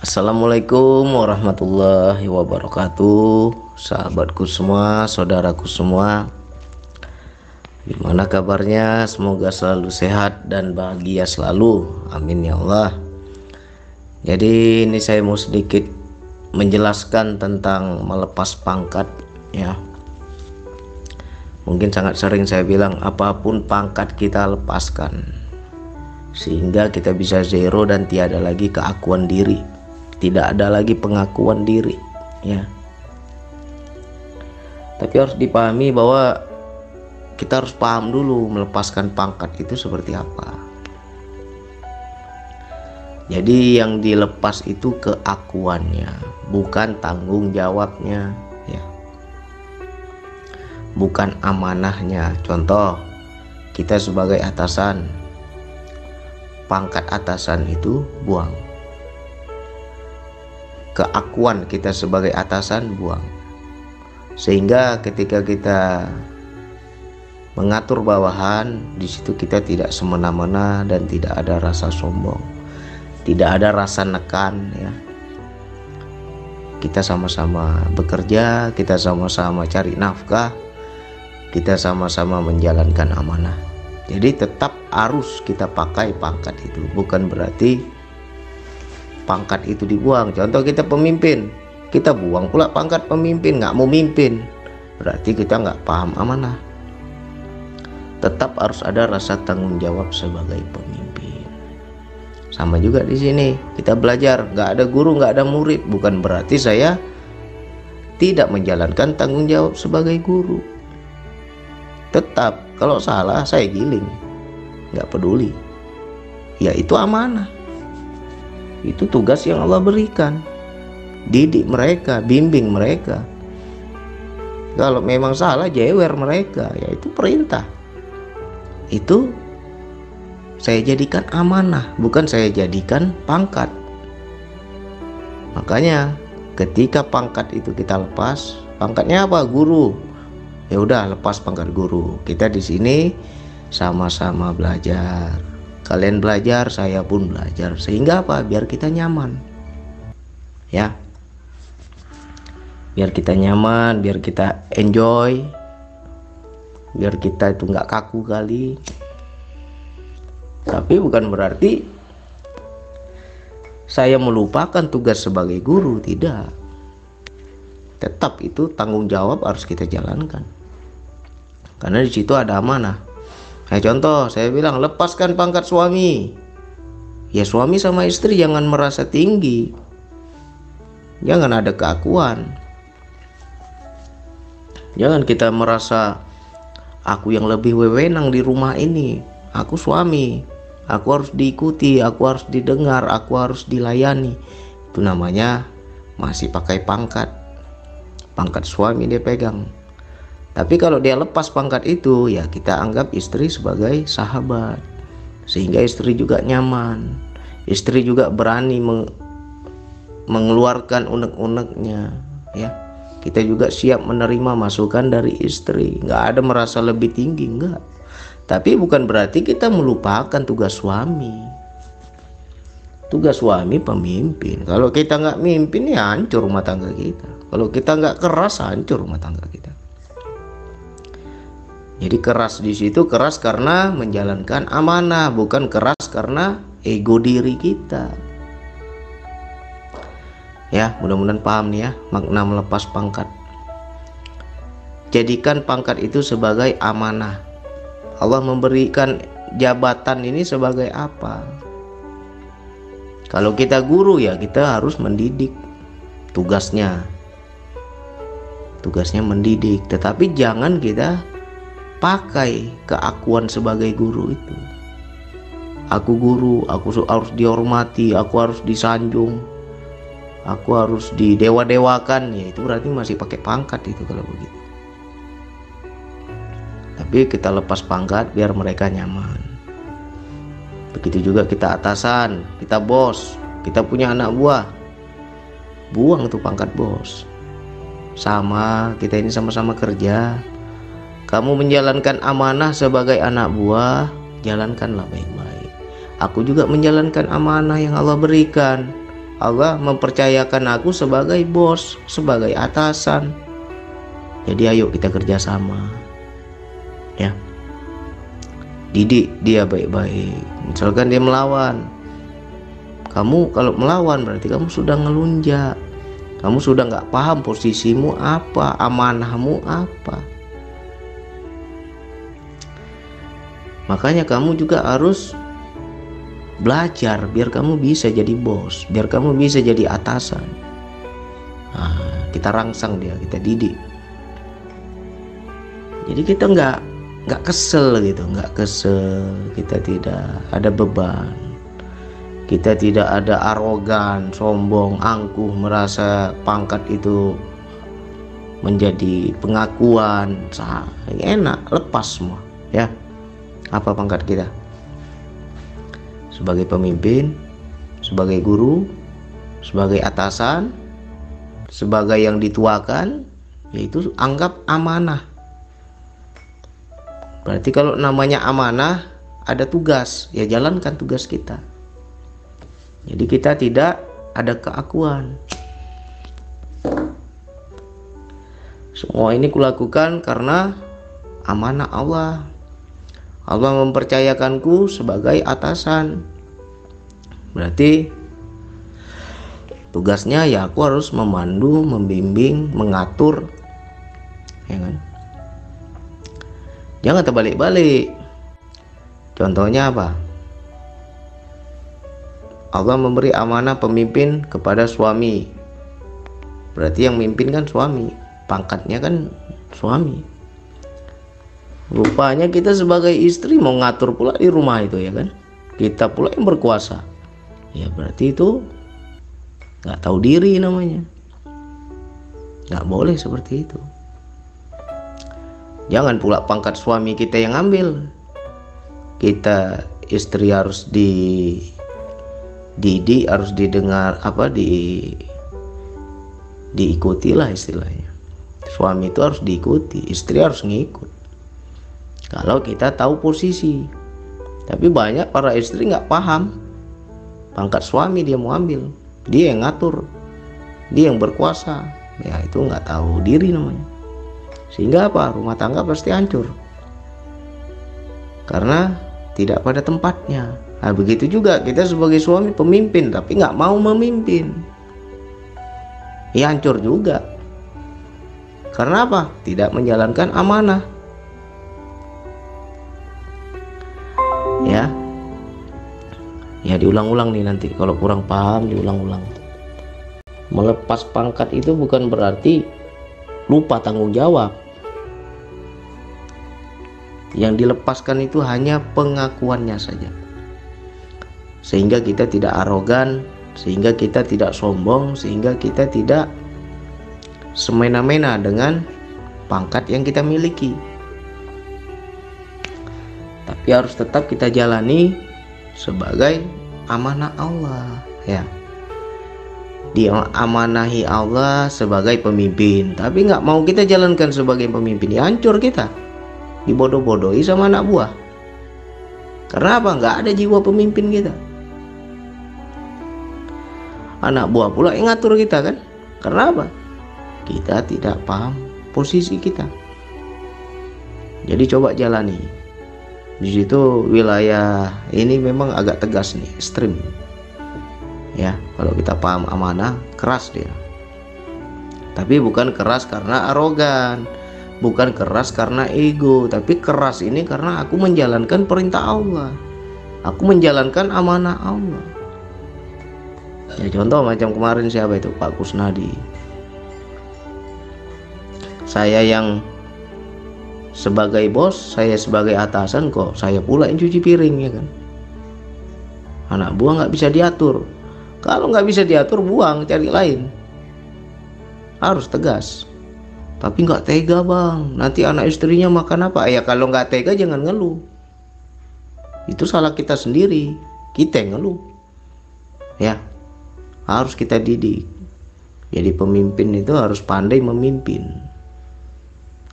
Assalamualaikum warahmatullahi wabarakatuh Sahabatku semua, saudaraku semua. Gimana kabarnya? Semoga selalu sehat dan bahagia selalu. Amin ya Allah. Jadi ini saya mau sedikit menjelaskan tentang melepas pangkat ya. Mungkin sangat sering saya bilang apa pun pangkat kita lepaskan Sehingga kita bisa zero dan tiada lagi keakuan diri tidak ada lagi pengakuan diri ya. Tapi harus dipahami bahwa kita harus paham dulu melepaskan pangkat itu seperti apa. Jadi yang dilepas itu keakuannya bukan tanggung jawabnya ya. Bukan amanahnya. Contoh kita sebagai atasan pangkat atasan itu buang keakuan kita sebagai atasan buang. Sehingga ketika kita mengatur bawahan di situ kita tidak semena-mena dan tidak ada rasa sombong. Tidak ada rasa nekan ya. Kita sama-sama bekerja kita sama-sama cari nafkah kita sama-sama menjalankan amanah. Jadi tetap harus kita pakai pangkat itu. Bukan berarti pangkat itu dibuang. Contoh kita pemimpin kita buang pula pangkat pemimpin nggak mau mimpin. Berarti kita nggak paham amanah. Tetap harus ada rasa tanggung jawab sebagai pemimpin. Sama juga di sini kita belajar nggak ada guru nggak ada murid. Bukan berarti saya tidak menjalankan tanggung jawab sebagai guru. Tetap kalau salah saya giling. Nggak peduli. Ya itu amanah itu tugas yang Allah berikan. Didik mereka, bimbing mereka. Kalau memang salah, jewer mereka, yaitu perintah. Itu saya jadikan amanah, bukan saya jadikan pangkat. Makanya ketika pangkat itu kita lepas, pangkatnya apa? Guru. Ya udah lepas pangkat guru. Kita di sini sama-sama belajar kalian belajar saya pun belajar. Sehingga apa? Biar kita nyaman. Ya. Biar kita nyaman biar kita enjoy. Biar kita itu nggak kaku kali. Tapi bukan berarti saya melupakan tugas sebagai guru. Tidak. Tetap itu tanggung jawab harus kita jalankan. Karena di situ ada amanah Nah contoh saya bilang lepaskan pangkat suami. Ya suami sama istri jangan merasa tinggi. Jangan ada keakuan. Jangan kita merasa aku yang lebih wewenang di rumah ini. Aku suami. Aku harus diikuti, aku harus didengar, aku harus dilayani. Itu namanya masih pakai pangkat. Pangkat suami dia pegang. Tapi kalau dia lepas pangkat itu, ya kita anggap istri sebagai sahabat. Sehingga istri juga nyaman. Istri juga berani meng mengeluarkan unek-uneknya, ya. Kita juga siap menerima masukan dari istri. Nggak ada merasa lebih tinggi, enggak. Tapi bukan berarti kita melupakan tugas suami. Tugas suami pemimpin. Kalau kita nggak mimpin ya hancur rumah tangga kita. Kalau kita nggak keras hancur rumah tangga kita. Jadi keras di situ keras karena menjalankan amanah, bukan keras karena ego diri kita. Ya, mudah-mudahan paham nih ya makna melepas pangkat. Jadikan pangkat itu sebagai amanah. Allah memberikan jabatan ini sebagai apa? Kalau kita guru ya kita harus mendidik tugasnya. Tugasnya mendidik, tetapi jangan kita pakai keakuan sebagai guru itu. Aku guru aku harus dihormati aku harus disanjung aku harus didewa-dewakan. Ya itu berarti masih pakai pangkat itu kalau begitu. Tapi kita lepas pangkat biar mereka nyaman. Begitu juga kita atasan kita bos kita punya anak buah. Buang tuh pangkat bos. Sama kita ini sama-sama kerja kamu menjalankan amanah sebagai anak buah, jalankanlah baik-baik. Aku juga menjalankan amanah yang Allah berikan. Allah mempercayakan aku sebagai bos, sebagai atasan. Jadi ayo kita kerjasama. Ya. Didik dia baik-baik. Misalkan dia melawan. Kamu kalau melawan berarti kamu sudah ngelunjak. Kamu sudah nggak paham posisimu apa, amanahmu apa. Makanya kamu juga harus belajar biar kamu bisa jadi bos biar kamu bisa jadi atasan. Nah, kita rangsang dia kita didik. Jadi kita nggak nggak kesel gitu nggak kesel. Kita tidak ada beban. Kita tidak ada arogan sombong angkuh merasa pangkat itu menjadi pengakuan. Enak lepas semua ya apa pangkat kita sebagai pemimpin, sebagai guru, sebagai atasan, sebagai yang dituakan, yaitu anggap amanah. Berarti kalau namanya amanah, ada tugas, ya jalankan tugas kita. Jadi kita tidak ada keakuan. Semua ini kulakukan karena amanah Allah. Allah mempercayakanku sebagai atasan. Berarti tugasnya ya aku harus memandu, membimbing, mengatur. Ya kan? Jangan terbalik-balik. Contohnya apa? Allah memberi amanah pemimpin kepada suami. Berarti yang mimpin kan suami, pangkatnya kan suami. Rupanya kita sebagai istri mau ngatur pula di rumah itu ya kan. Kita pula yang berkuasa. Ya berarti itu nggak tahu diri namanya. Nggak boleh seperti itu. Jangan pula pangkat suami kita yang ambil. Kita istri harus di didik harus didengar apa di diikuti lah istilahnya suami itu harus diikuti istri harus ngikut kalau kita tahu posisi. Tapi banyak para istri nggak paham. Pangkat suami dia mau ambil. Dia yang ngatur. Dia yang berkuasa. Ya itu nggak tahu diri namanya. Sehingga apa? Rumah tangga pasti hancur. Karena tidak pada tempatnya. Nah begitu juga kita sebagai suami pemimpin tapi nggak mau memimpin. Ya hancur juga. Karena apa? Tidak menjalankan amanah ya. Ya diulang-ulang nih nanti. Kalau kurang paham diulang-ulang. Melepas pangkat itu bukan berarti lupa tanggung jawab. Yang dilepaskan itu hanya pengakuannya saja. Sehingga kita tidak arogan sehingga kita tidak sombong sehingga kita tidak semena-mena dengan pangkat yang kita miliki tapi harus tetap kita jalani sebagai amanah Allah ya. Dia amanahi Allah sebagai pemimpin tapi nggak mau kita jalankan sebagai pemimpin. Ya hancur kita. Dibodoh-bodohi sama anak buah. Karena apa nggak ada jiwa pemimpin kita. Anak buah pula yang ngatur kita kan? Karena apa kita tidak paham posisi kita. Jadi coba jalani di situ wilayah ini memang agak tegas nih ekstrim. Ya kalau kita paham amanah keras dia. Tapi bukan keras karena arogan bukan keras karena ego tapi keras ini karena aku menjalankan perintah Allah. Aku menjalankan amanah Allah. Ya contoh macam kemarin siapa itu? Pak Kusnadi. Saya yang sebagai bos saya sebagai atasan kok saya pula yang cuci piring ya kan? Anak buah nggak bisa diatur. Kalau nggak bisa diatur buang cari lain. Harus tegas. Tapi nggak tega bang. Nanti anak istrinya makan apa? Ya kalau nggak tega jangan ngeluh. Itu salah kita sendiri. Kita yang ngeluh. Ya harus kita didik. Jadi pemimpin itu harus pandai memimpin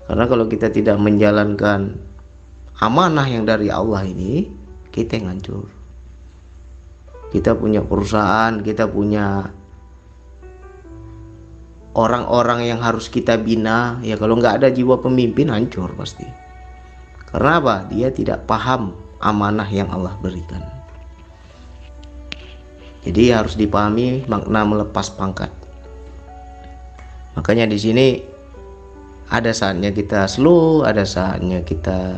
karena kalau kita tidak menjalankan amanah yang dari Allah ini, kita yang hancur. kita punya perusahaan kita punya orang-orang yang harus kita bina. Ya kalau nggak ada jiwa pemimpin hancur pasti. Karena apa? Dia tidak paham amanah yang Allah berikan. Jadi harus dipahami makna melepas pangkat. Makanya di sini ada saatnya kita slow ada saatnya kita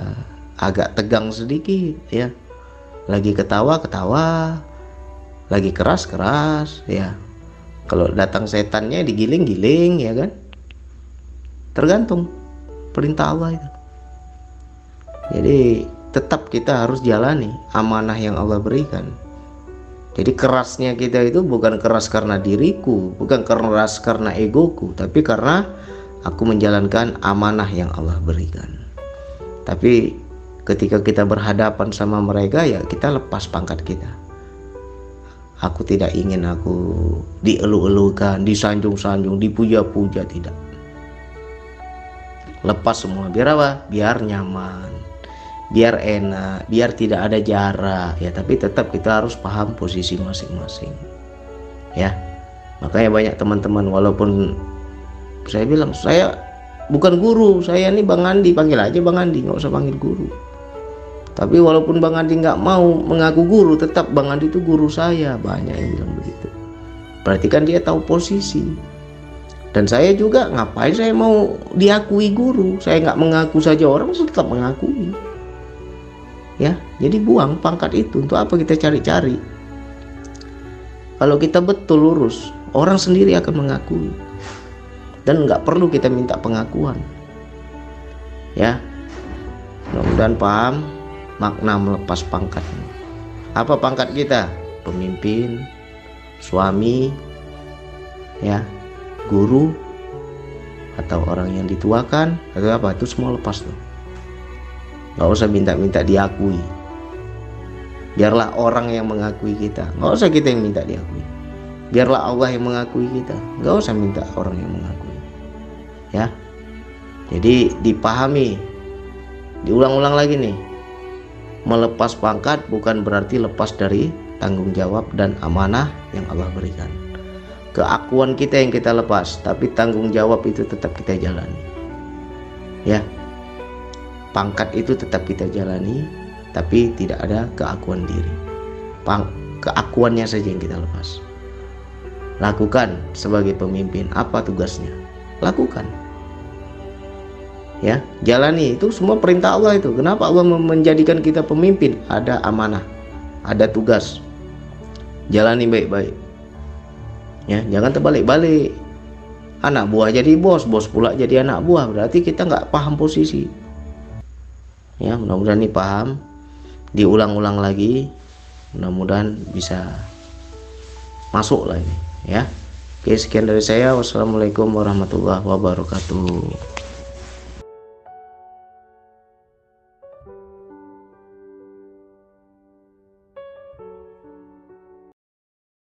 agak tegang sedikit ya. Lagi ketawa ketawa. Lagi keras keras ya. Kalau datang setannya digiling-giling ya kan? Tergantung perintah Allah itu. Jadi tetap kita harus jalani amanah yang Allah berikan. Jadi kerasnya kita itu bukan keras karena diriku bukan keras karena egoku tapi karena aku menjalankan amanah yang Allah berikan tapi ketika kita berhadapan sama mereka ya kita lepas pangkat kita Aku tidak ingin aku dielu-elukan, disanjung-sanjung, dipuja-puja tidak. Lepas semua biar apa? Biar nyaman, biar enak, biar tidak ada jarak ya. Tapi tetap kita harus paham posisi masing-masing. Ya, makanya banyak teman-teman walaupun saya bilang saya bukan guru, saya ini Bang Andi panggil aja Bang Andi, nggak usah panggil guru tapi walaupun Bang Andi nggak mau mengaku guru, tetap Bang Andi itu guru saya. Banyak yang bilang begitu. Berarti kan dia tahu posisi. Dan saya juga ngapain saya mau diakui guru? Saya nggak mengaku saja orang tetap mengakui. Ya, jadi buang pangkat itu. Untuk apa kita cari-cari? Kalau kita betul lurus, orang sendiri akan mengakui. Dan nggak perlu kita minta pengakuan. Ya, mudah-mudahan paham makna melepas pangkat. Apa pangkat kita? Pemimpin, suami, ya, guru, atau orang yang dituakan, atau apa itu semua lepas tuh. Gak usah minta-minta diakui. Biarlah orang yang mengakui kita. Gak usah kita yang minta diakui. Biarlah Allah yang mengakui kita. Gak usah minta orang yang mengakui. Ya. Jadi dipahami. Diulang-ulang lagi nih melepas pangkat bukan berarti lepas dari tanggung jawab dan amanah yang Allah berikan. Keakuan kita yang kita lepas, tapi tanggung jawab itu tetap kita jalani. Ya. Pangkat itu tetap kita jalani, tapi tidak ada keakuan diri. Pang keakuannya saja yang kita lepas. Lakukan sebagai pemimpin apa tugasnya? Lakukan. Ya jalani itu semua perintah Allah itu. Kenapa Allah menjadikan kita pemimpin? Ada amanah ada tugas. Jalani baik-baik. Ya jangan terbalik-balik. Anak buah jadi bos bos pula jadi anak buah. Berarti kita nggak paham posisi. Ya mudah-mudahan ini paham. Diulang-ulang lagi. Mudah-mudahan bisa masuk lah ini. Ya oke sekian dari saya. Wassalamualaikum warahmatullahi wabarakatuh